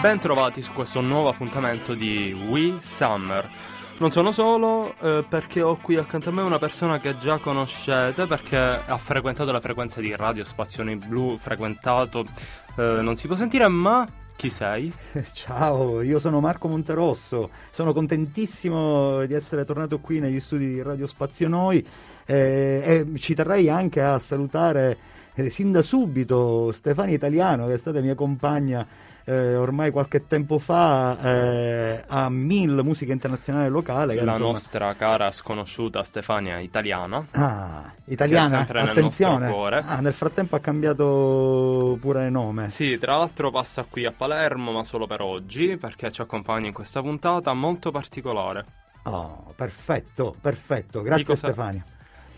Ben trovati su questo nuovo appuntamento di We Summer. Non sono solo eh, perché ho qui accanto a me una persona che già conoscete perché ha frequentato la frequenza di Radio Spazione Blu, frequentato, eh, non si può sentire, ma chi sei? Ciao, io sono Marco Monterosso, sono contentissimo di essere tornato qui negli studi di Radio Spazio Noi e ci terrei anche a salutare eh, sin da subito Stefania Italiano che è stata mia compagna eh, ormai qualche tempo fa eh, a MIL Musica Internazionale Locale. La insomma... nostra cara sconosciuta Stefania Italiana. Ah, italiana? Attenzione. Nel, ah, nel frattempo ha cambiato pure nome. Sì, tra l'altro passa qui a Palermo, ma solo per oggi, perché ci accompagna in questa puntata molto particolare. Oh, perfetto, perfetto. Grazie Stefania.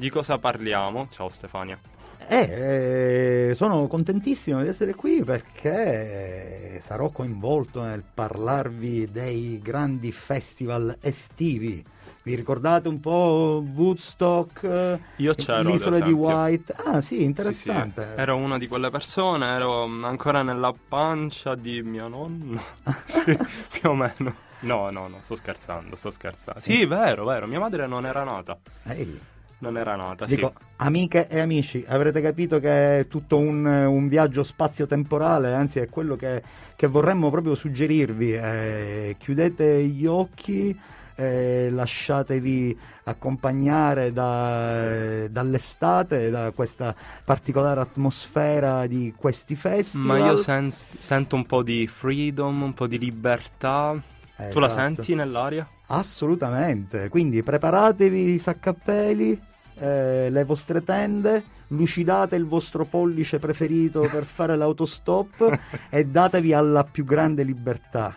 Di cosa parliamo? Ciao Stefania. Eh, eh, sono contentissimo di essere qui perché sarò coinvolto nel parlarvi dei grandi festival estivi. Vi ricordate un po' Woodstock? Io c'ero. L'isola di White. Ah, sì, interessante. Sì, sì. Ero una di quelle persone, ero ancora nella pancia di mio nonno. sì, più o meno. No, no, no, sto scherzando, sto scherzando. Sì, vero, vero, mia madre non era nata. Ehi non era nota. Dico, sì. amiche e amici, avrete capito che è tutto un, un viaggio spazio-temporale, anzi è quello che, che vorremmo proprio suggerirvi. Eh, chiudete gli occhi. Eh, lasciatevi accompagnare da, dall'estate, da questa particolare atmosfera di questi festival. Ma io sen- sento un po' di freedom, un po' di libertà. Eh, tu la esatto. senti nell'aria? Assolutamente, quindi preparatevi i saccappelli, eh, le vostre tende, lucidate il vostro pollice preferito per fare l'autostop e datevi alla più grande libertà.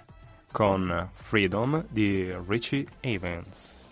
Con Freedom di Richie Evans.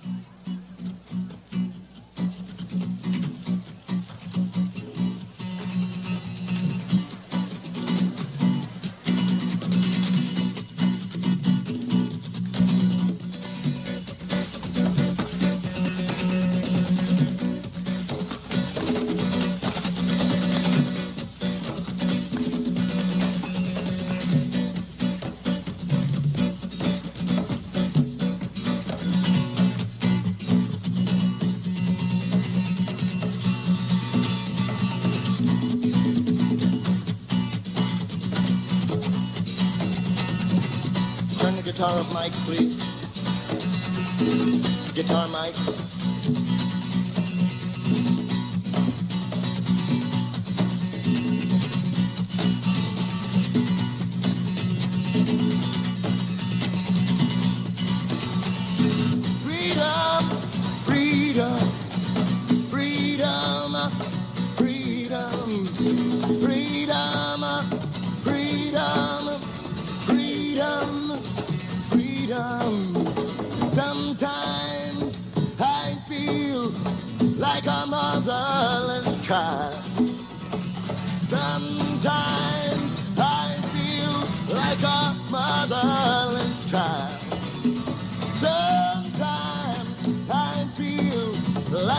Guitar Mike.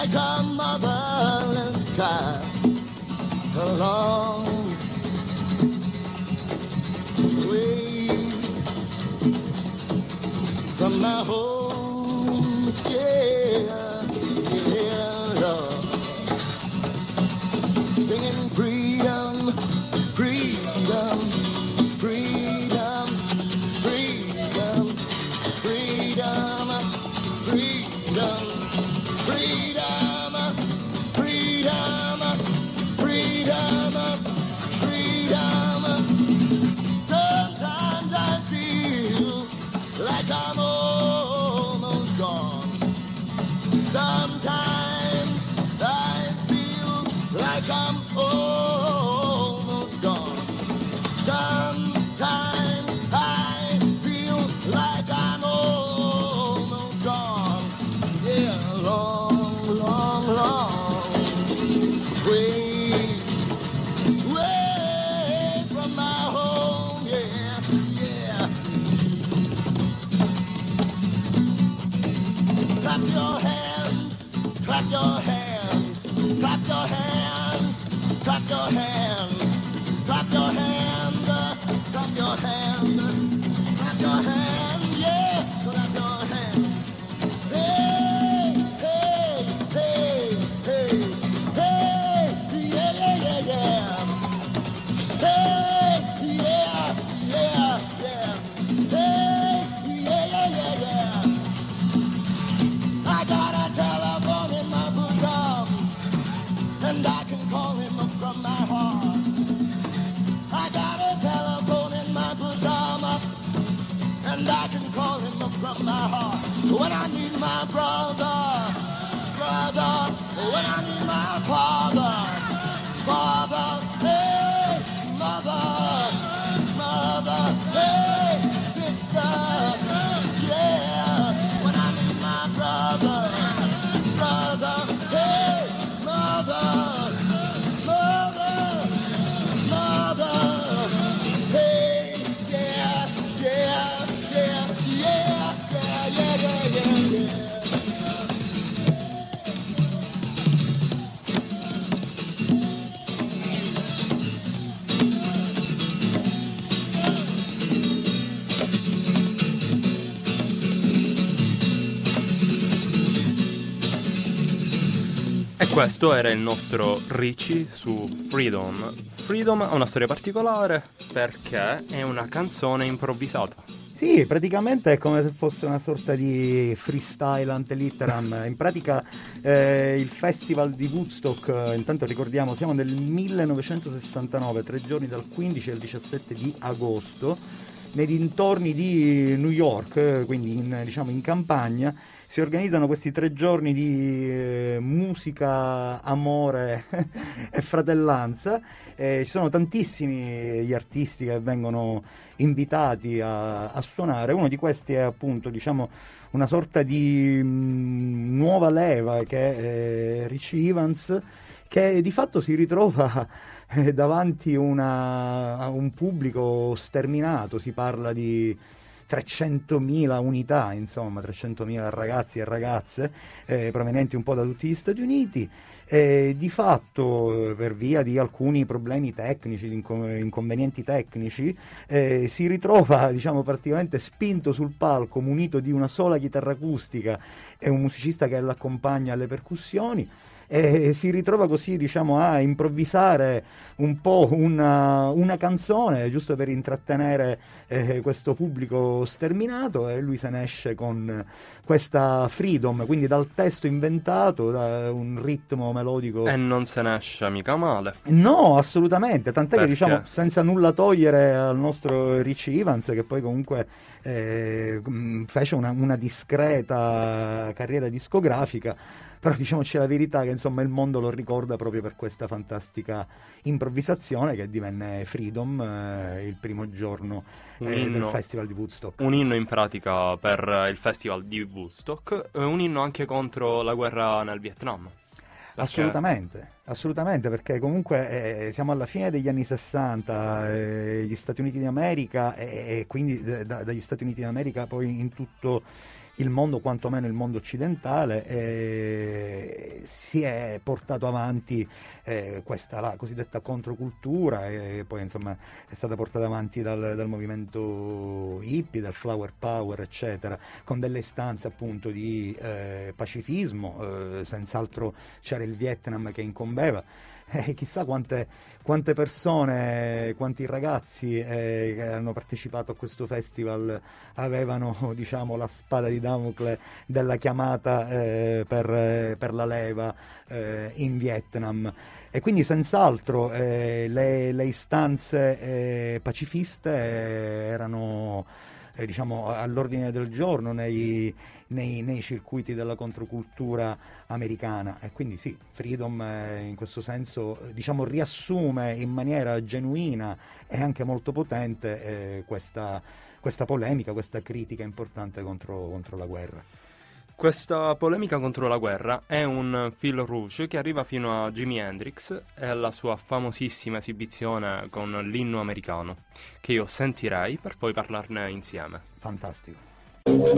Like a motherless child. Along from my home. Questo era il nostro Ricci su Freedom. Freedom ha una storia particolare perché è una canzone improvvisata. Sì, praticamente è come se fosse una sorta di freestyle ante litteram. In pratica eh, il festival di Woodstock, eh, intanto ricordiamo, siamo nel 1969, tre giorni dal 15 al 17 di agosto, nei dintorni di New York, eh, quindi in, diciamo in campagna, si organizzano questi tre giorni di eh, musica, amore e fratellanza. Eh, ci sono tantissimi gli artisti che vengono invitati a, a suonare. Uno di questi è appunto diciamo, una sorta di mm, nuova leva che è Rich Evans, che di fatto si ritrova eh, davanti una- a un pubblico sterminato. Si parla di 300.000 unità, insomma, 300.000 ragazzi e ragazze eh, provenienti un po' da tutti gli Stati Uniti. E di fatto, eh, per via di alcuni problemi tecnici, di inco- inconvenienti tecnici, eh, si ritrova diciamo, praticamente spinto sul palco, munito di una sola chitarra acustica e un musicista che l'accompagna alle percussioni e si ritrova così diciamo a improvvisare un po' una, una canzone giusto per intrattenere eh, questo pubblico sterminato e lui se ne esce con questa freedom quindi dal testo inventato da un ritmo melodico E non se ne esce mica male. No, assolutamente, tant'è Perché? che diciamo senza nulla togliere al nostro Rich Evans che poi comunque eh, fece una, una discreta carriera discografica, però diciamoci la verità che insomma il mondo lo ricorda proprio per questa fantastica improvvisazione che divenne Freedom eh, il primo giorno eh, del. Festival di Woodstock. Un inno in pratica per il festival di Woodstock, e un inno anche contro la guerra nel Vietnam. Perché- Assolutamente, assolutamente, perché comunque eh, siamo alla fine degli anni 60, eh, gli Stati Uniti d'America e, e quindi eh, da- dagli Stati Uniti d'America poi in tutto il mondo, quantomeno il mondo occidentale, eh, si è portato avanti eh, questa la cosiddetta controcultura e poi insomma è stata portata avanti dal, dal movimento hippie, dal flower power eccetera, con delle istanze appunto di eh, pacifismo, eh, senz'altro c'era il Vietnam che incombeva. E chissà quante, quante persone, quanti ragazzi eh, che hanno partecipato a questo festival avevano diciamo, la spada di Damocle della chiamata eh, per, eh, per la leva eh, in Vietnam. E quindi senz'altro eh, le, le istanze eh, pacifiste eh, erano eh, diciamo, all'ordine del giorno nei, nei- nei circuiti della controcultura americana e quindi sì, Freedom eh, in questo senso eh, diciamo, riassume in maniera genuina e anche molto potente eh, questa, questa polemica, questa critica importante contro, contro la guerra. Questa polemica contro la guerra è un fil rouge che arriva fino a Jimi Hendrix e alla sua famosissima esibizione con l'inno americano, che io sentirei per poi parlarne insieme. Fantastico. Thank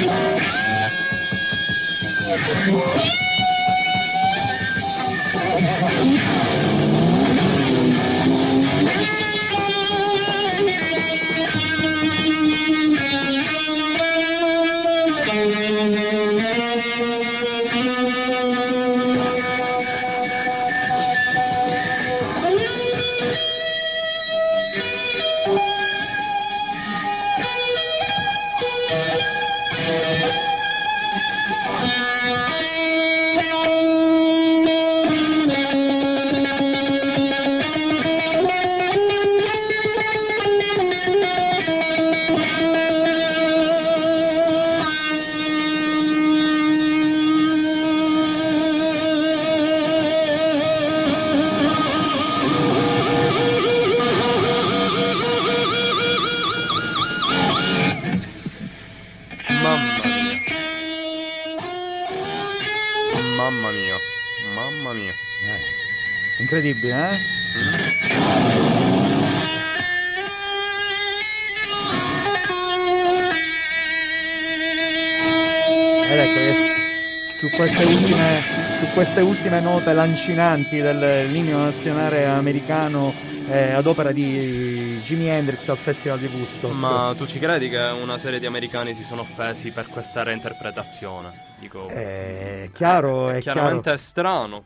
Thank you. Note lancinanti dell'inno nazionale americano eh, ad opera di Jimi Hendrix al Festival di Woodstock. Ma tu ci credi che una serie di americani si sono offesi per questa reinterpretazione? Dico, È chiaro, è chiaramente chiaro. è strano.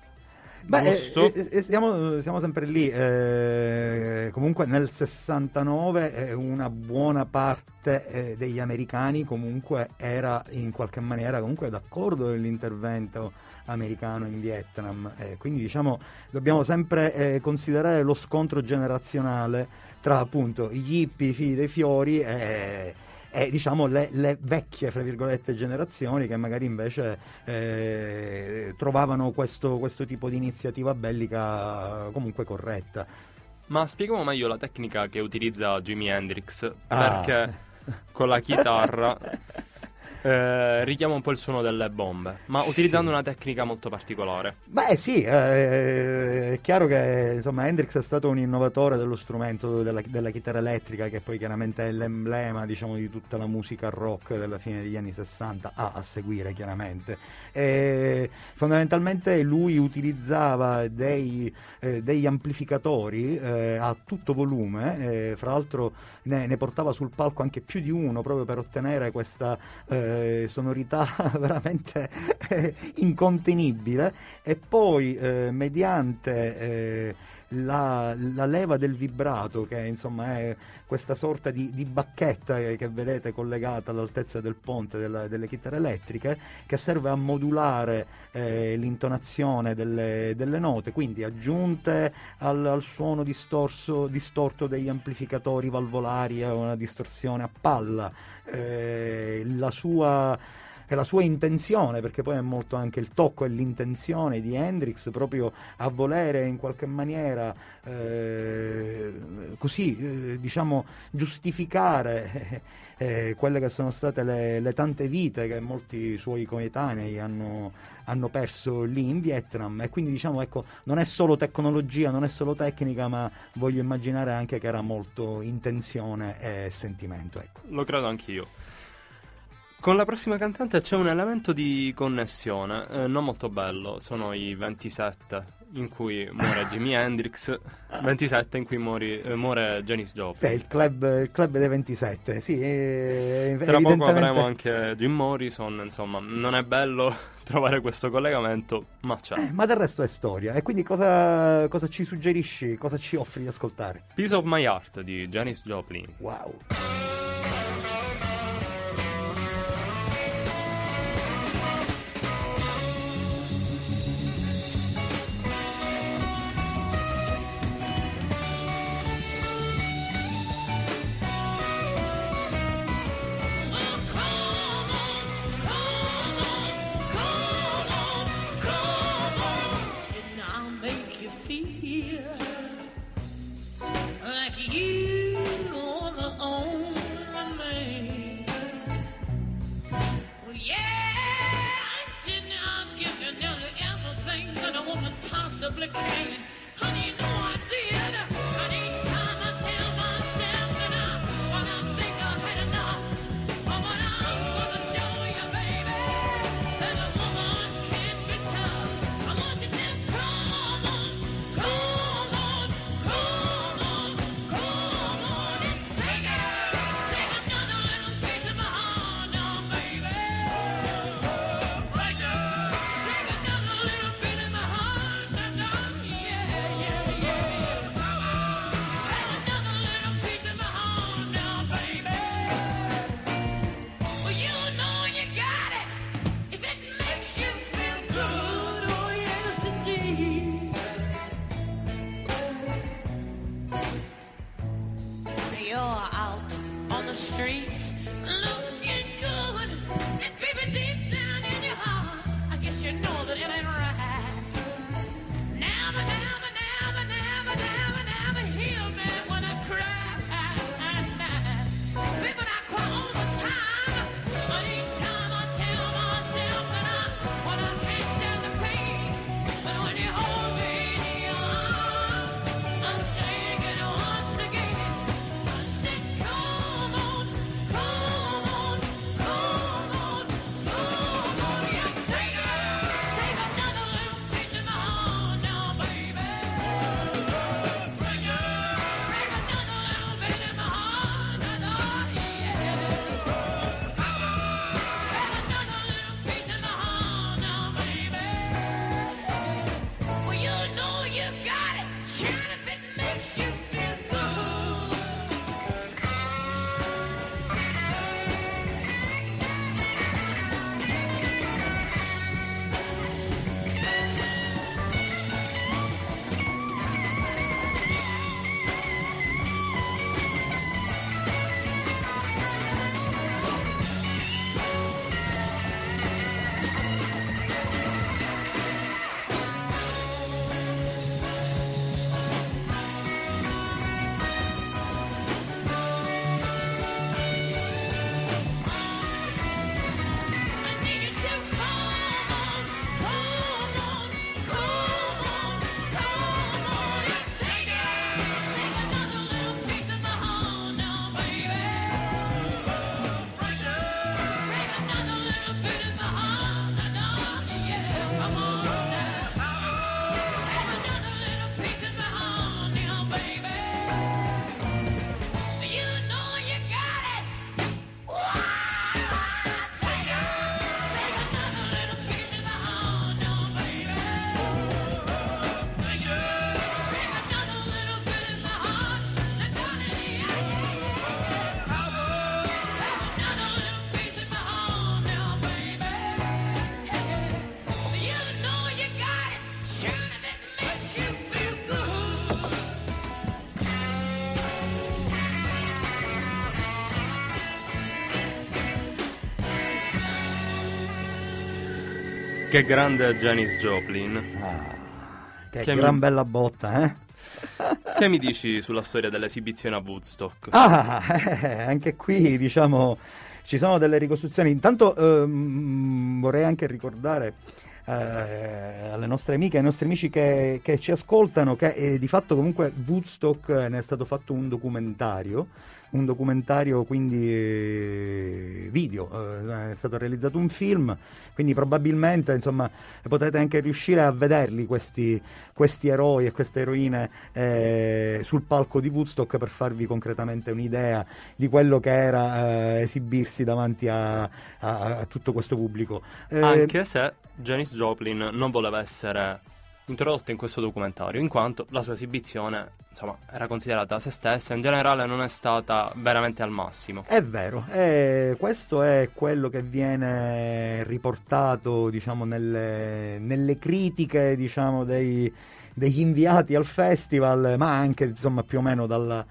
Beh, giusto? eh, eh, siamo, siamo sempre lì. eh, comunque nel 69 eh, una buona parte eh, degli americani comunque era in qualche maniera comunque d'accordo nell'intervento americano in Vietnam. Eh, quindi diciamo dobbiamo sempre eh, considerare lo scontro generazionale tra appunto gli hippie, i figli dei fiori e, e, diciamo le, le vecchie fra virgolette generazioni che magari invece eh, trovavano questo, questo tipo di iniziativa bellica comunque corretta. Ma spieghiamo meglio la tecnica che utilizza Jimi Hendrix. Ah. Perché con la chitarra eh, richiama un po' il suono delle bombe, ma Sì. utilizzando una tecnica molto particolare. Beh sì, eh, è chiaro che insomma, Hendrix è stato un innovatore dello strumento della, della chitarra elettrica che poi chiaramente è l'emblema diciamo, di tutta la musica rock della fine degli anni 60, a, a seguire chiaramente. E, fondamentalmente lui utilizzava dei, eh, degli amplificatori eh, a tutto volume, eh, fra l'altro ne, ne portava sul palco anche più di uno proprio per ottenere questa eh, sonorità veramente eh, incontenibile. E poi eh, mediante eh, la, la leva del vibrato che insomma è questa sorta di, di bacchetta che, che vedete collegata all'altezza del ponte della- delle chitarre elettriche che serve a modulare eh, l'intonazione delle, delle note. Quindi aggiunte al, al suono distorso, distorto degli amplificatori valvolari e una distorsione a palla. Eh, la sua è la sua intenzione, perché poi è molto anche il tocco e l'intenzione di Hendrix proprio a volere in qualche maniera eh, così eh, diciamo giustificare eh, quelle che sono state le, le tante vite che molti suoi coetanei hanno, hanno perso lì in Vietnam e quindi diciamo ecco non è solo tecnologia, non è solo tecnica ma voglio immaginare anche che era molto intenzione e sentimento ecco. Lo credo anch'io. Con la prossima cantante c'è un elemento di connessione, eh, non molto bello, sono i 27 in cui muore Jimi Hendrix, 27 in cui muori- eh, muore Janis Sì, Joplin. il club, il club dei 27, sì, eh, Tra poco evidentemente- avremo anche Jim Morrison, insomma, non è bello trovare questo collegamento, ma c'è. Eh, ma del resto è storia. E quindi cosa, cosa ci suggerisci, cosa ci offri di ascoltare? Piece of My Heart di Janis Joplin. Wow. Amen. Che grande Janis Joplin. Che, Che gran mi- bella botta, eh? Che mi dici sulla storia dell'esibizione a Woodstock? Ah, eh, anche qui diciamo ci sono delle ricostruzioni. Intanto ehm, vorrei anche ricordare eh, alle nostre amiche e ai nostri amici che, che ci ascoltano che eh, di fatto comunque Woodstock eh, ne è stato fatto un documentario. Un documentario quindi video, eh, è stato realizzato un film, quindi probabilmente insomma potete anche riuscire a vederli questi, questi eroi e queste eroine eh, sul palco di Woodstock per farvi concretamente un'idea di quello che era eh, esibirsi davanti a, a- a tutto questo pubblico. Eh, Anche se Janis Joplin non voleva essere introdotta in questo documentario, in quanto la sua esibizione, insomma, era considerata se stessa, in generale non è stata veramente al massimo. È vero, eh, questo è quello che viene riportato diciamo, nelle, nelle critiche diciamo, dei- degli inviati al festival, ma anche insomma, più o meno dalla,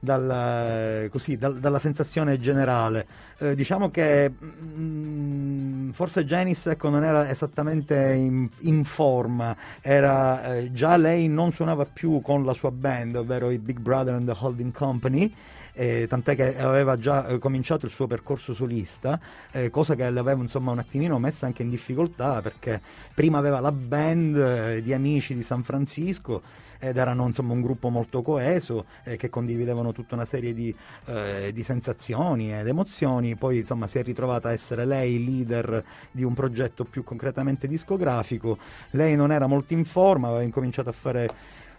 dalla- così, dal- dalla sensazione generale. Eh, diciamo che mm, forse Janis ecco, non era esattamente in, in forma, era, eh, già lei non suonava più con la sua band, ovvero i Big Brother and the Holding Company. eh, tant'è che aveva già eh, cominciato il suo percorso solista, eh, cosa che l'aveva insomma un attimino messa anche in difficoltà perché prima aveva la band eh, di amici di San Francisco ed erano insomma un gruppo molto coeso eh, che condividevano tutta una serie di, eh, di sensazioni ed emozioni, poi insomma si è ritrovata a essere lei leader di un progetto più concretamente discografico, lei non era molto in forma, aveva incominciato a fare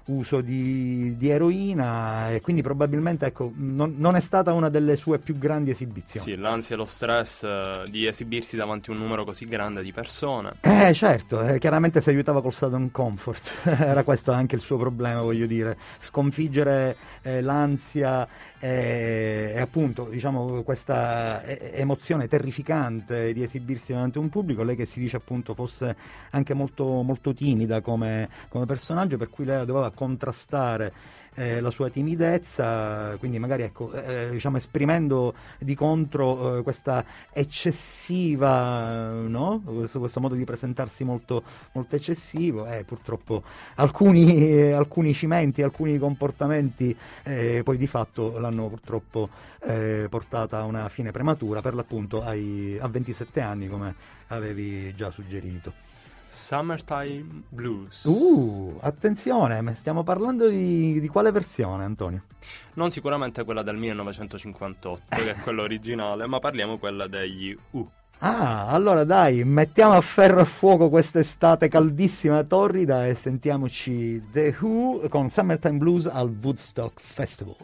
uso di, di eroina e quindi probabilmente ecco, non, non è stata una delle sue più grandi esibizioni. Sì, l'ansia e lo stress eh, di esibirsi davanti a un numero così grande di persone. Eh certo, eh, chiaramente si aiutava col Sudden Comfort, era questo anche il suo problema, voglio dire, sconfiggere eh, l'ansia e, e appunto diciamo questa eh, emozione terrificante di esibirsi davanti a un pubblico, lei che si dice appunto fosse anche molto, molto timida come, come personaggio, per cui lei doveva contrastare eh, la sua timidezza, quindi magari ecco, eh, diciamo, esprimendo di contro eh, questa eccessiva, no? questo, questo modo di presentarsi molto, molto eccessivo, eh, purtroppo alcuni, eh, alcuni cimenti, alcuni comportamenti eh, poi di fatto l'hanno purtroppo eh, portata a una fine prematura, per l'appunto ai- a 27 anni come avevi già suggerito. Summertime Blues. Uh, attenzione, ma stiamo parlando di, di quale versione Antonio? Non sicuramente quella del 1958, che è quella originale, ma parliamo quella degli U. Ah, allora dai, mettiamo a ferro e fuoco quest'estate caldissima e torrida e sentiamoci The Who con Summertime Blues al Woodstock Festival.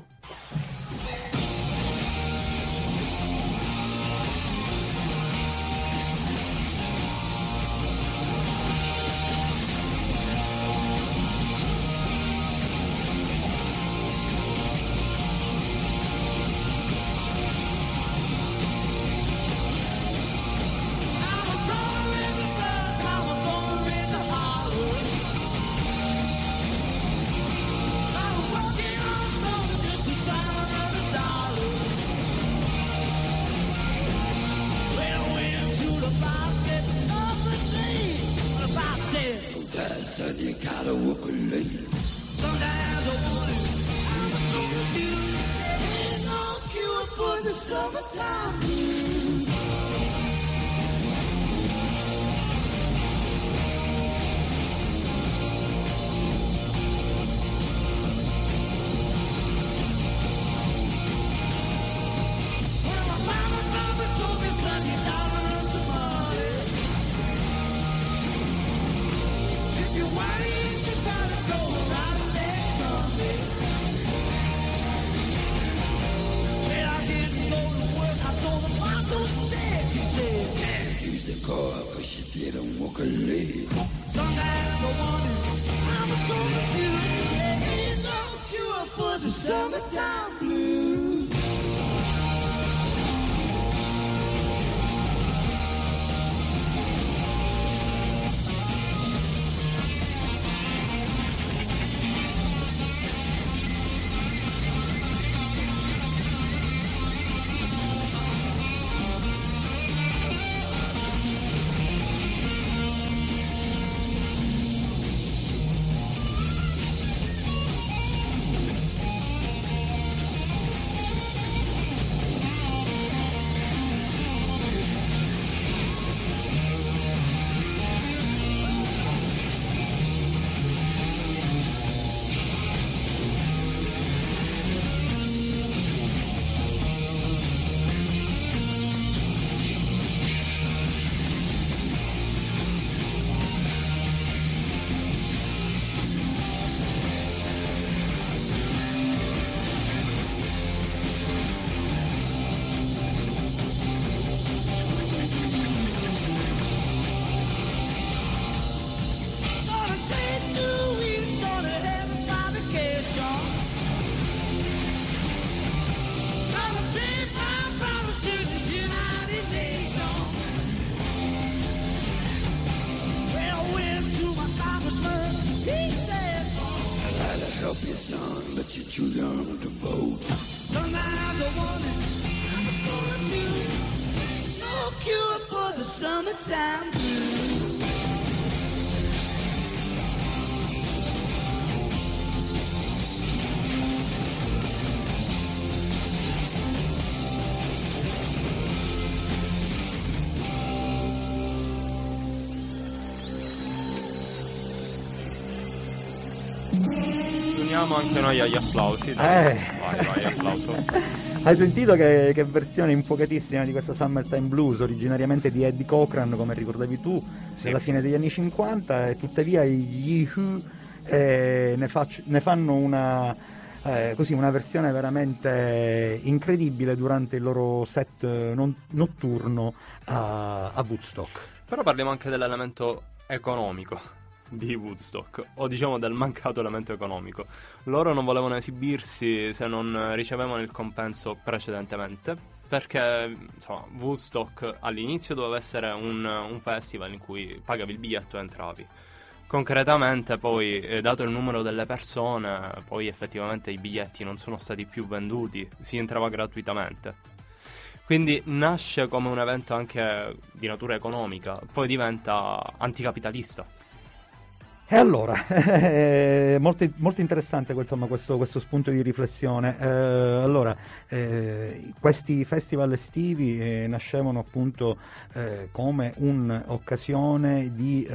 Ci uniamo anche noi agli applausi. Dai. Eh. Vai, vai, applauso. Hai sentito che, che versione infuocatissima di questa Summertime Blues, originariamente di Eddie Cochran, come ricordavi tu, Sì. alla fine degli anni 50, e tuttavia gli Who eh, ne, faccio- ne fanno una, eh, così, una versione veramente incredibile durante il loro set eh, non- notturno a, a Woodstock. Però parliamo anche dell'elemento economico di Woodstock, o diciamo del mancato elemento economico. Loro non volevano esibirsi se non ricevevano il compenso precedentemente, perché insomma, Woodstock all'inizio doveva essere un, un festival in cui pagavi il biglietto e entravi. Concretamente poi, eh, dato il numero delle persone, poi effettivamente i biglietti non sono stati più venduti, si entrava gratuitamente. Quindi nasce come un evento anche di natura economica, poi diventa anticapitalista. E allora, eh, molto, molto interessante insomma, questo, questo spunto di riflessione. Eh, allora, eh, questi festival estivi eh, nascevano appunto eh, come un'occasione di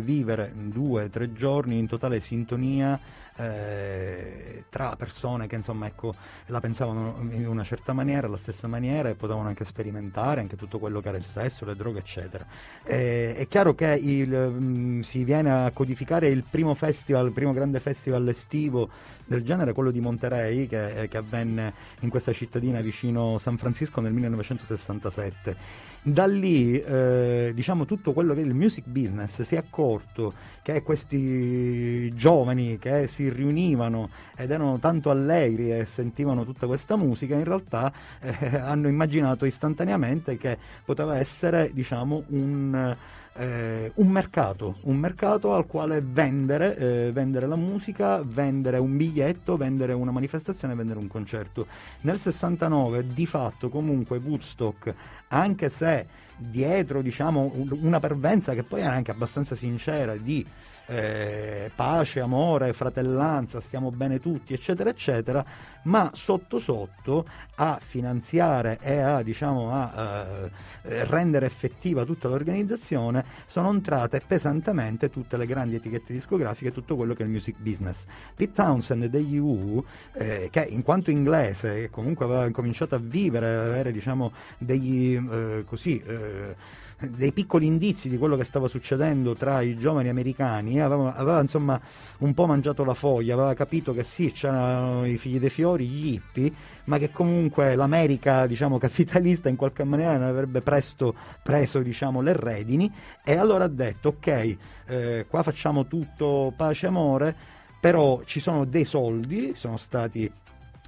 vivere due o tre giorni in totale sintonia eh, tra persone che insomma ecco, la pensavano in una certa maniera, alla stessa maniera e potevano anche sperimentare anche tutto quello che era il sesso, le droghe eccetera. Eh, è chiaro che il, mm, si viene a codificare il primo festival, il primo grande festival estivo del genere, quello di Monterey, che, che avvenne in questa cittadina vicino San Francisco nel 1967. Da lì, eh, diciamo, tutto quello che è il music business si è accorto che questi giovani che si riunivano ed erano tanto allegri e sentivano tutta questa musica, in realtà eh, hanno immaginato istantaneamente che poteva essere, diciamo, un, eh, un mercato, un mercato al quale vendere, eh, vendere la musica, vendere un biglietto, vendere una manifestazione, vendere un concerto. Nel 69 di fatto comunque Woodstock, anche se dietro diciamo un- una parvenza che poi era anche abbastanza sincera di eh, pace, amore, fratellanza, stiamo bene tutti, eccetera, eccetera, ma sotto sotto a finanziare e a, diciamo, a eh, rendere effettiva tutta l'organizzazione sono entrate pesantemente tutte le grandi etichette discografiche, tutto quello che è il music business. Pete Townsend degli U, eh, che in quanto inglese, che comunque aveva cominciato a vivere, avere diciamo, degli eh, così. Eh, dei piccoli indizi di quello che stava succedendo tra i giovani americani, aveva, aveva, insomma un po' mangiato la foglia, aveva capito che sì, c'erano i figli dei fiori, gli hippie, ma che comunque l'America diciamo capitalista in qualche maniera ne avrebbe presto preso diciamo le redini e allora ha detto ok, eh, qua facciamo tutto pace e amore, però ci sono dei soldi, sono stati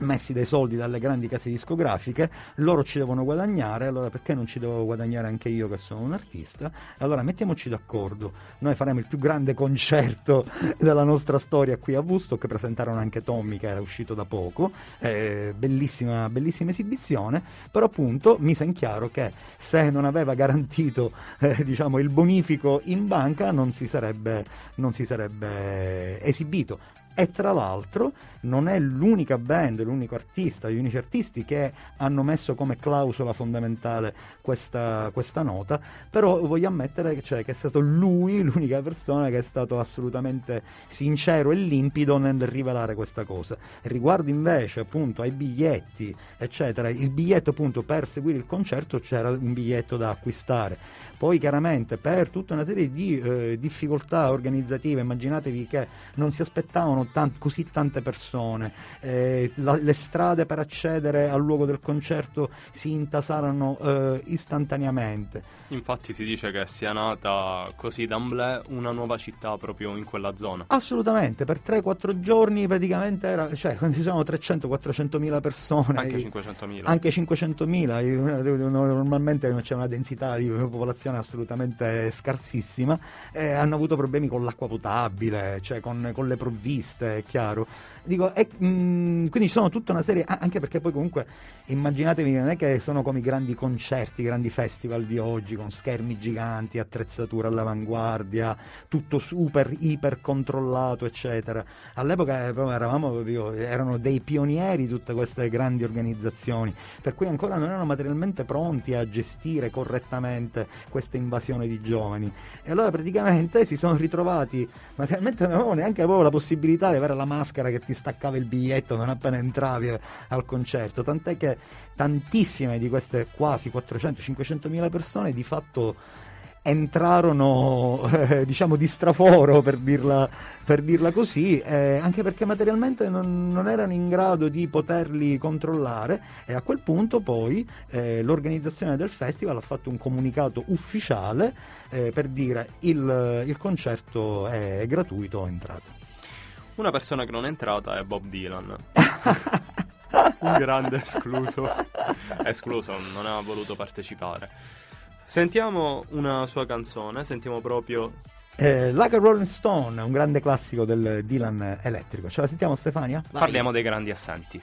messi dei soldi dalle grandi case discografiche, loro ci devono guadagnare, allora perché non ci devo guadagnare anche io che sono un artista? Allora mettiamoci d'accordo, noi faremo il più grande concerto della nostra storia qui a Woodstock, presentarono anche Tommy che era uscito da poco, eh, bellissima, bellissima esibizione, però appunto mise in chiaro che se non aveva garantito eh, diciamo, il bonifico in banca non si sarebbe, non si sarebbe esibito e tra l'altro non è l'unica band, l'unico artista, gli unici artisti che hanno messo come clausola fondamentale questa, questa nota, però voglio ammettere cioè, che è stato lui l'unica persona che è stato assolutamente sincero e limpido nel rivelare questa cosa. Riguardo invece appunto ai biglietti, eccetera, il biglietto appunto per seguire il concerto c'era un biglietto da acquistare. Poi chiaramente per tutta una serie di eh, difficoltà organizzative, immaginatevi che non si aspettavano tan- così tante persone, eh, la- le strade per accedere al luogo del concerto si intasarono eh, istantaneamente. Infatti si dice che sia nata così d'amblè una nuova città proprio in quella zona. Assolutamente, per 3-4 giorni praticamente era, cioè ci sono 300-400 mila persone, Anche io- 500.000. anche 500.000, io- normalmente c'è una densità di popolazione assolutamente scarsissima, e hanno avuto problemi con l'acqua potabile, cioè con, con le provviste, è chiaro. Dico, e, mm, quindi ci sono tutta una serie, anche perché poi comunque immaginatevi non è che sono come i grandi concerti, i grandi festival di oggi con schermi giganti, attrezzatura all'avanguardia, tutto super iper controllato, eccetera. All'epoca eh, eravamo erano dei pionieri tutte queste grandi organizzazioni, per cui ancora non erano materialmente pronti a gestire correttamente questa invasione di giovani. E allora praticamente si sono ritrovati, materialmente non avevano neanche la possibilità possibilità di avere la maschera che ti staccava il biglietto non appena entravi al concerto, tant'è che tantissime di queste quasi 400-500 mila persone di fatto entrarono eh, diciamo di straforo per dirla, per dirla così eh, anche perché materialmente non, non, erano in grado di poterli controllare e a quel punto poi eh, l'organizzazione del festival ha fatto un comunicato ufficiale eh, per dire il, il concerto è gratuito entrate. Una persona che non è entrata è Bob Dylan. Un grande escluso. Escluso, non ha voluto partecipare. Sentiamo una sua canzone, sentiamo proprio... Eh, like a Rolling Stone, un grande classico del Dylan elettrico. Ce la sentiamo Stefania? Vai. Parliamo dei grandi assenti.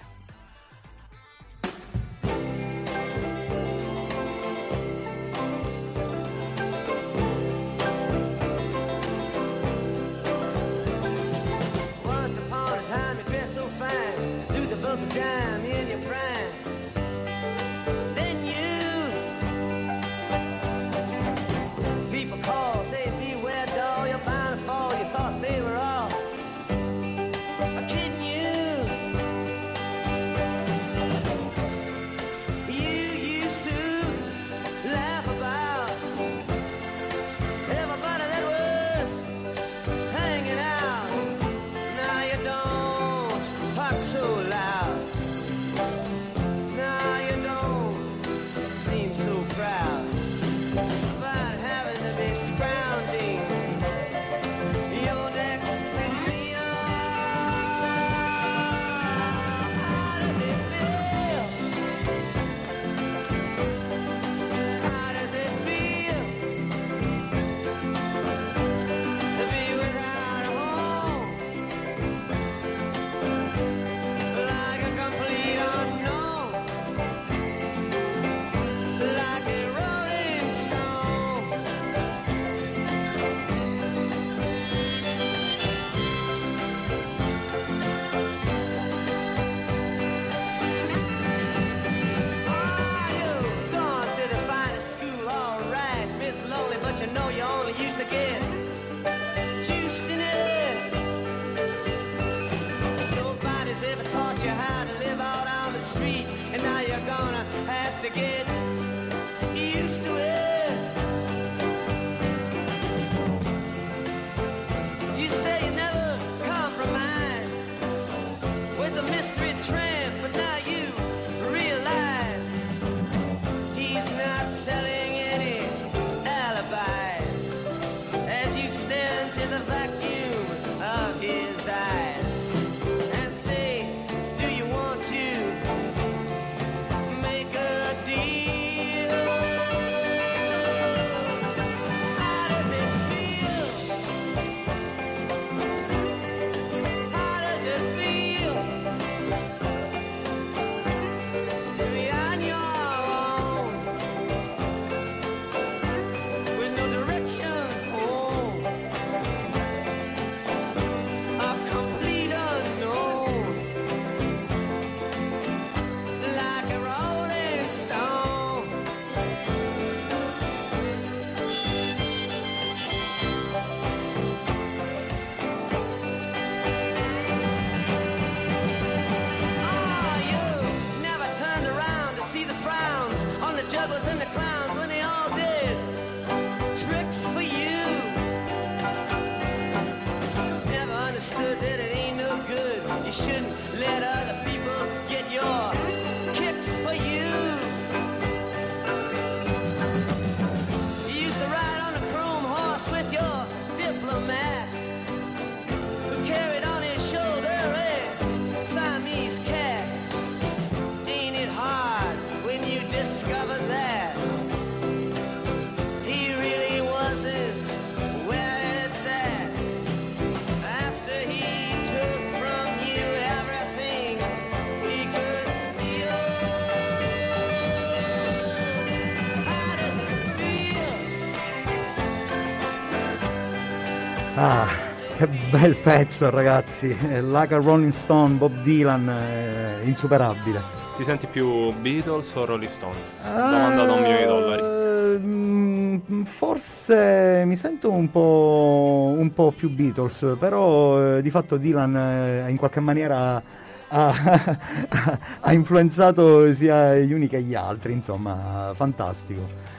Bel pezzo ragazzi, eh, Laga Rolling Stone, Bob Dylan, eh, insuperabile. Ti senti più Beatles o Rolling Stones? Eh, Domanda da un milione di dollari. Mm, forse mi sento un po', un po più Beatles, però eh, di fatto Dylan eh, in qualche maniera ha, ha influenzato sia gli uni che gli altri, insomma, fantastico.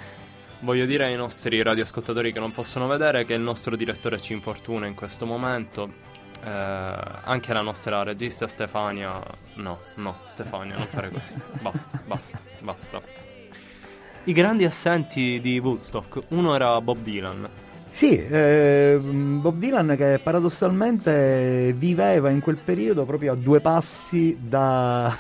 Voglio dire ai nostri radioascoltatori che non possono vedere che il nostro direttore ci importuna in questo momento. Eh, anche la nostra regista Stefania. No, no, Stefania, non fare così. Basta, basta, basta. I grandi assenti di Woodstock. Uno era Bob Dylan. Sì, eh, Bob Dylan che paradossalmente viveva in quel periodo proprio a due passi da,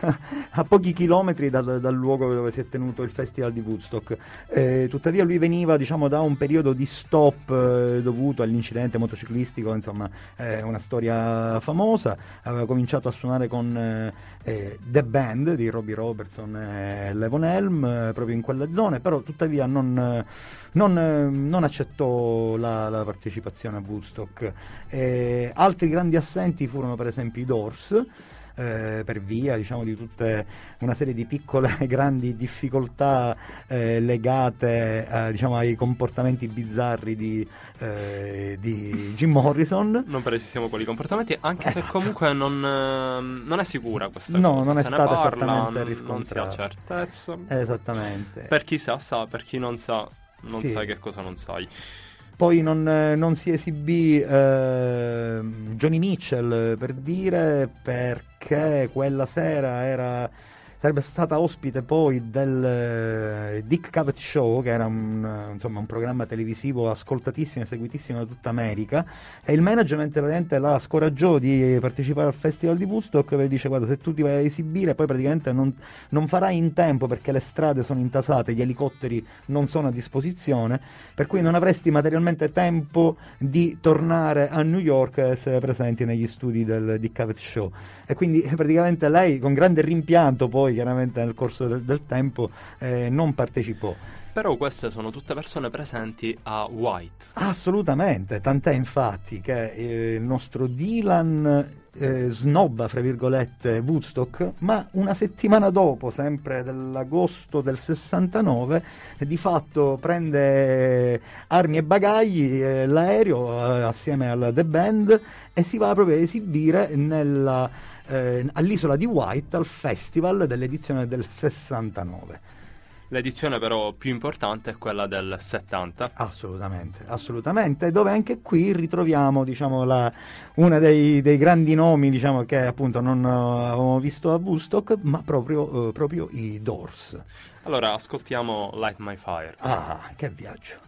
a pochi chilometri dal, dal luogo dove si è tenuto il festival di Woodstock. Eh, tuttavia lui veniva diciamo, da un periodo di stop eh, dovuto all'incidente motociclistico, insomma è una storia famosa, aveva cominciato a suonare con eh, eh, The Band di Robbie Robertson e Levon Helm eh, proprio in quelle zone, però tuttavia non... non, eh, non accettò la, la partecipazione a Woodstock. Eh, altri grandi assenti furono per esempio i Doors, eh, per via diciamo, di tutta una serie di piccole e grandi difficoltà eh, legate eh, diciamo, ai comportamenti bizzarri di, eh, di Jim Morrison. Non precisiamo quali comportamenti, anche se Esatto. comunque non, ehm, non è sicura questa No, cosa. non è Se stata parla, esattamente Non si ha riscontrata. certezza. Esattamente. Per chi sa, sa, per chi non sa, non Sì. sai che cosa non sai. Poi non, non si esibì eh, Johnny Mitchell per dire perché quella sera era, sarebbe stata ospite poi del eh, Dick Cavett Show, che era un, insomma, un programma televisivo ascoltatissimo e seguitissimo da tutta America, e il management praticamente la scoraggiò di partecipare al festival di Woodstock perché dice guarda se tu ti vai a esibire poi praticamente non, non farai in tempo perché le strade sono intasate, gli elicotteri non sono a disposizione, per cui non avresti materialmente tempo di tornare a New York e essere presenti negli studi del, di Cavett Show. E quindi praticamente lei con grande rimpianto poi chiaramente nel corso del, del tempo eh, non partecipò. Però queste sono tutte persone presenti a White. Assolutamente, tant'è infatti che eh, il nostro Dylan eh, snobba, fra virgolette, Woodstock, ma una settimana dopo, sempre dell'agosto del 69, eh, di fatto prende armi e bagagli, eh, l'aereo eh, assieme alla The Band e si va proprio a esibire nella, eh, all'isola di White al festival dell'edizione del 69. L'edizione però più importante è quella del 70. Assolutamente, assolutamente, dove anche qui ritroviamo diciamo, la, uno dei, dei grandi nomi diciamo, che appunto non eh, avevamo visto a Woodstock, ma proprio, eh, proprio i Doors. Allora ascoltiamo Light My Fire. Ah, che viaggio!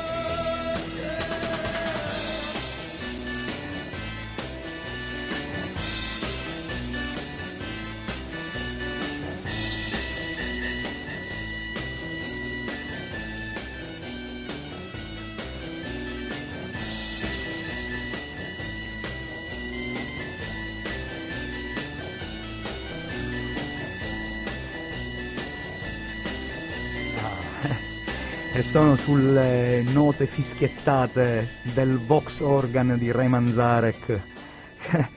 Sono sulle note fischiettate del Vox Organ di Ray Manzarek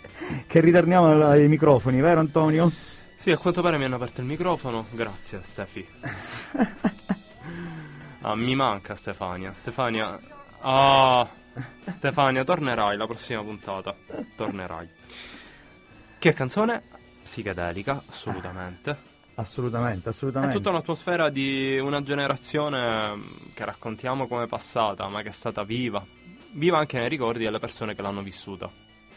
che, ritorniamo ai ai microfoni, vero Antonio? Sì, a quanto pare mi hanno aperto il microfono. Grazie, Stefi. Ah, mi manca Stefania. Stefania. Ah, Stefania, tornerai la prossima puntata. Tornerai. Che canzone? Psichedelica, assolutamente. Assolutamente, È assolutamente. tutta un'atmosfera di una generazione mm, che raccontiamo come è passata, ma che è stata viva. Viva anche nei ricordi delle persone che l'hanno vissuta.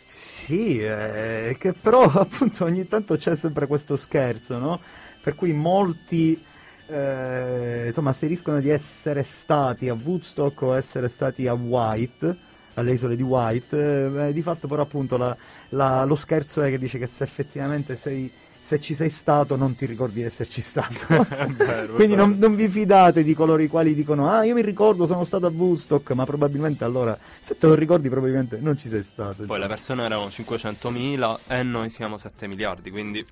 Sì, eh, che però appunto ogni tanto c'è sempre questo scherzo, no? Per cui molti eh, insomma asseriscono di essere stati a Woodstock o essere stati a White, alle isole di White. eh, di fatto però appunto la- la- lo scherzo è che dice che se effettivamente sei se ci sei stato non ti ricordi di esserci stato. vero, Quindi non, non vi fidate di coloro i quali dicono ah io mi ricordo sono stato a Woodstock, ma probabilmente allora se te lo ricordi probabilmente non ci sei stato. Poi insomma. le persone erano 500.000 e noi siamo 7 miliardi, quindi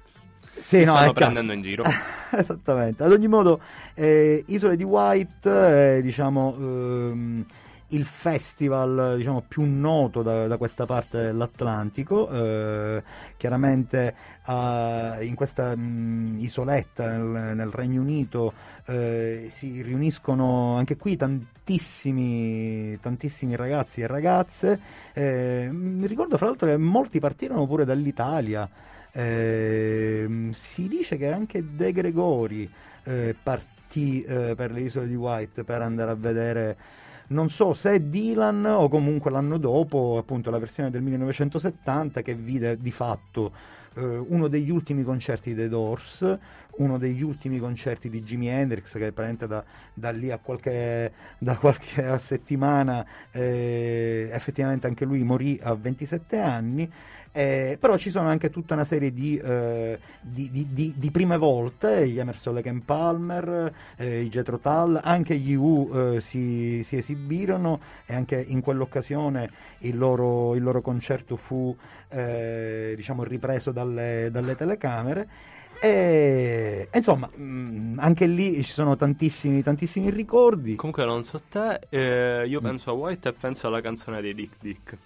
Sì, ci no, stanno prendendo in giro. Esattamente. Ad ogni modo, eh, Isole di White, eh, diciamo, ehm, il festival diciamo, più noto da, da questa parte dell'Atlantico, eh, chiaramente ah, in questa mh, isoletta nel, nel Regno Unito eh, si riuniscono anche qui tantissimi, tantissimi ragazzi e ragazze. Eh, mi ricordo fra l'altro che molti partirono pure dall'Italia. Ehm, si dice che anche De Gregori eh, partì eh, per le isole di White per andare a vedere non so se Dylan o comunque l'anno dopo, appunto la versione del 1970 che vide di fatto eh, uno degli ultimi concerti dei Doors, uno degli ultimi concerti di Jimi Hendrix che praticamente da, da lì a qualche, da qualche settimana eh, effettivamente anche lui morì a 27 anni. Eh, però ci sono anche tutta una serie di, eh, di- di- di- prime volte, gli Emerson Lake Palmer, eh, i Jethro Tull, anche gli U eh, si, si esibirono e anche in quell'occasione il loro, il loro concerto fu eh, diciamo, ripreso dalle, dalle telecamere. E, insomma, mh, anche lì ci sono tantissimi, tantissimi ricordi. Comunque non so te, eh, Mm. io penso a White e penso alla canzone dei Dick Dick.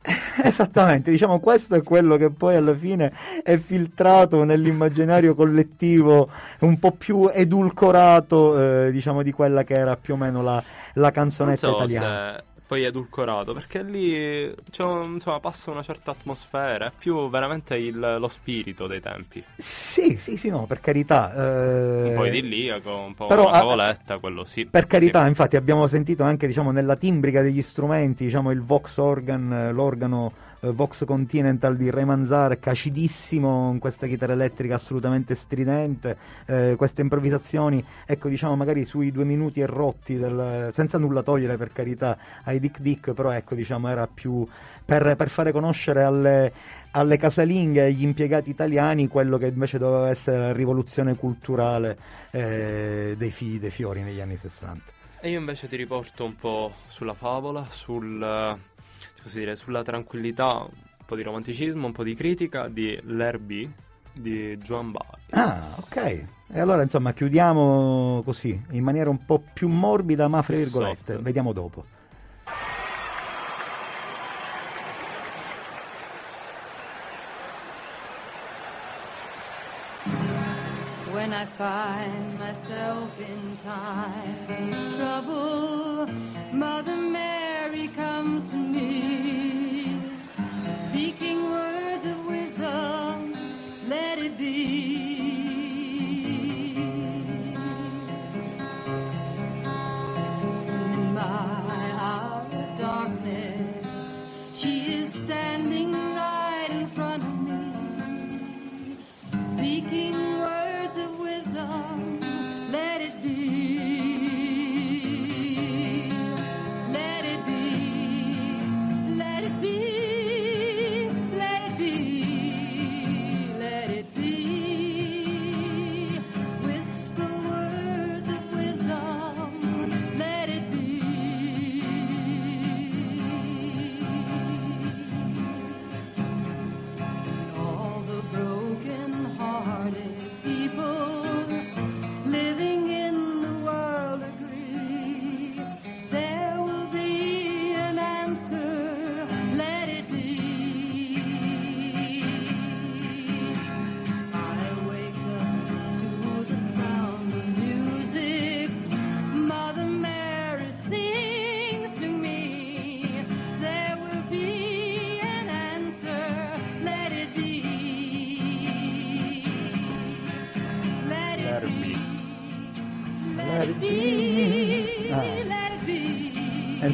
Esattamente, diciamo questo è quello che poi alla fine è filtrato nell'immaginario collettivo un po' più edulcorato, eh, diciamo, di quella che era più o meno la, la canzonetta so italiana. Poi edulcorato, perché lì c'è un- insomma, passa una certa atmosfera, è più veramente il- lo spirito dei tempi. Sì, sì, sì, no, per carità. eh, Un po' idilliaco, un po' però, una ah, cavoletta, quello sì. Per carità, Sì. infatti abbiamo sentito anche diciamo, nella timbrica degli strumenti diciamo, il Vox Organ, eh, l'organo Vox Continental di Ray Manzarek, acidissimo, con questa chitarra elettrica assolutamente stridente, eh, queste improvvisazioni, ecco diciamo magari sui due minuti e rotti, del- senza nulla togliere per carità ai Dick Dick, però ecco diciamo era più per, per fare conoscere alle, alle casalinghe e agli impiegati italiani quello che invece doveva essere la rivoluzione culturale eh, dei figli dei fiori negli anni 60. E io invece ti riporto un po' sulla favola, sul, eh, così dire, sulla tranquillità, un po' di romanticismo, un po' di critica di L'Herbie di Joan Baez. Ah, ok. E allora insomma chiudiamo così, in maniera un po' più morbida, ma fra virgolette, soft. vediamo dopo. When I find myself in times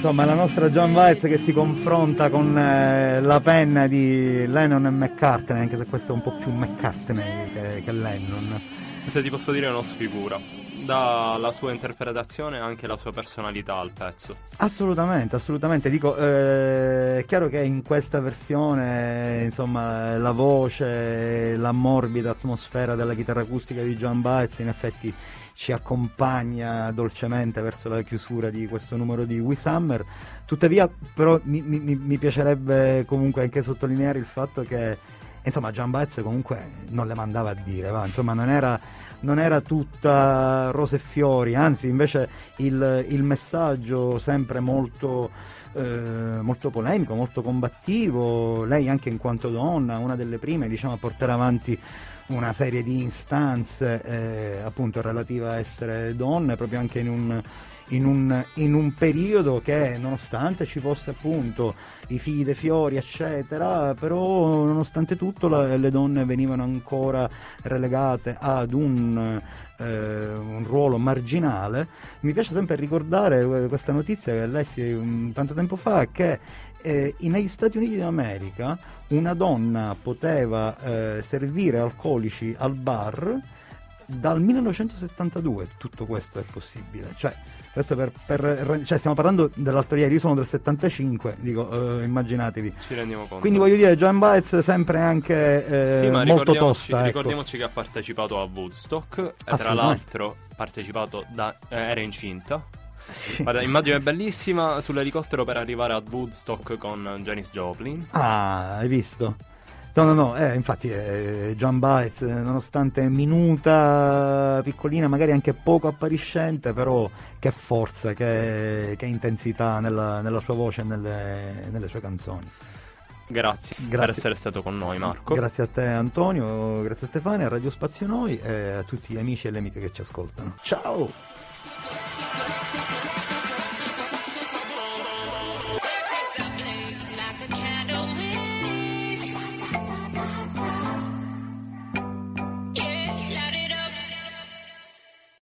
Insomma, la nostra John Weitz che si confronta con eh, la penna di Lennon e McCartney, anche se questo è un po' più McCartney che, che Lennon. Se ti posso dire, non sfigura. Dà sua interpretazione e anche la sua personalità al pezzo. Assolutamente, assolutamente. Dico, eh, è chiaro che in questa versione, insomma, la voce, la morbida atmosfera della chitarra acustica di John Baez in effetti ci accompagna dolcemente verso la chiusura di questo numero di We Summer. Tuttavia, però, mi- mi- mi piacerebbe comunque anche sottolineare il fatto che, insomma, John Baez comunque non le mandava a dire, va, insomma, non era non era tutta rose e fiori, anzi invece il, il messaggio sempre molto, eh, molto polemico, molto combattivo, lei anche in quanto donna, una delle prime diciamo, a portare avanti una serie di istanze eh, appunto relative a essere donne, proprio anche in un, in un, in un periodo che nonostante ci fosse appunto i figli dei fiori eccetera, però nonostante tutto la- le donne venivano ancora relegate ad un, eh, un ruolo marginale. Mi piace sempre ricordare eh, questa notizia che lessi un tanto tempo fa che eh, negli Stati Uniti d'America una donna poteva eh, servire alcolici al bar dal 1972 tutto questo è possibile cioè, questo per, per- cioè stiamo parlando dell'altro ieri io sono del 75 dico eh, immaginatevi Ci rendiamo conto. quindi voglio dire Joan Baez sempre anche eh, Sì, ma molto tosta ecco. ricordiamoci che ha partecipato a Woodstock e tra l'altro partecipato da, eh, era incinta. Guarda, immagine bellissima sull'elicottero per arrivare a Woodstock con Janis Joplin. Ah, hai visto? No, no, no, eh, infatti eh, John Baez, eh, nonostante minuta, piccolina, magari anche poco appariscente, però che forza, che, che intensità nella, nella sua voce e nelle, nelle sue canzoni. Grazie, per Grazie. essere stato con noi, Marco. Grazie a te Antonio, grazie a Stefania, a Radio Spazio Noi e a tutti gli amici e le amiche che ci ascoltano. Ciao! トラック!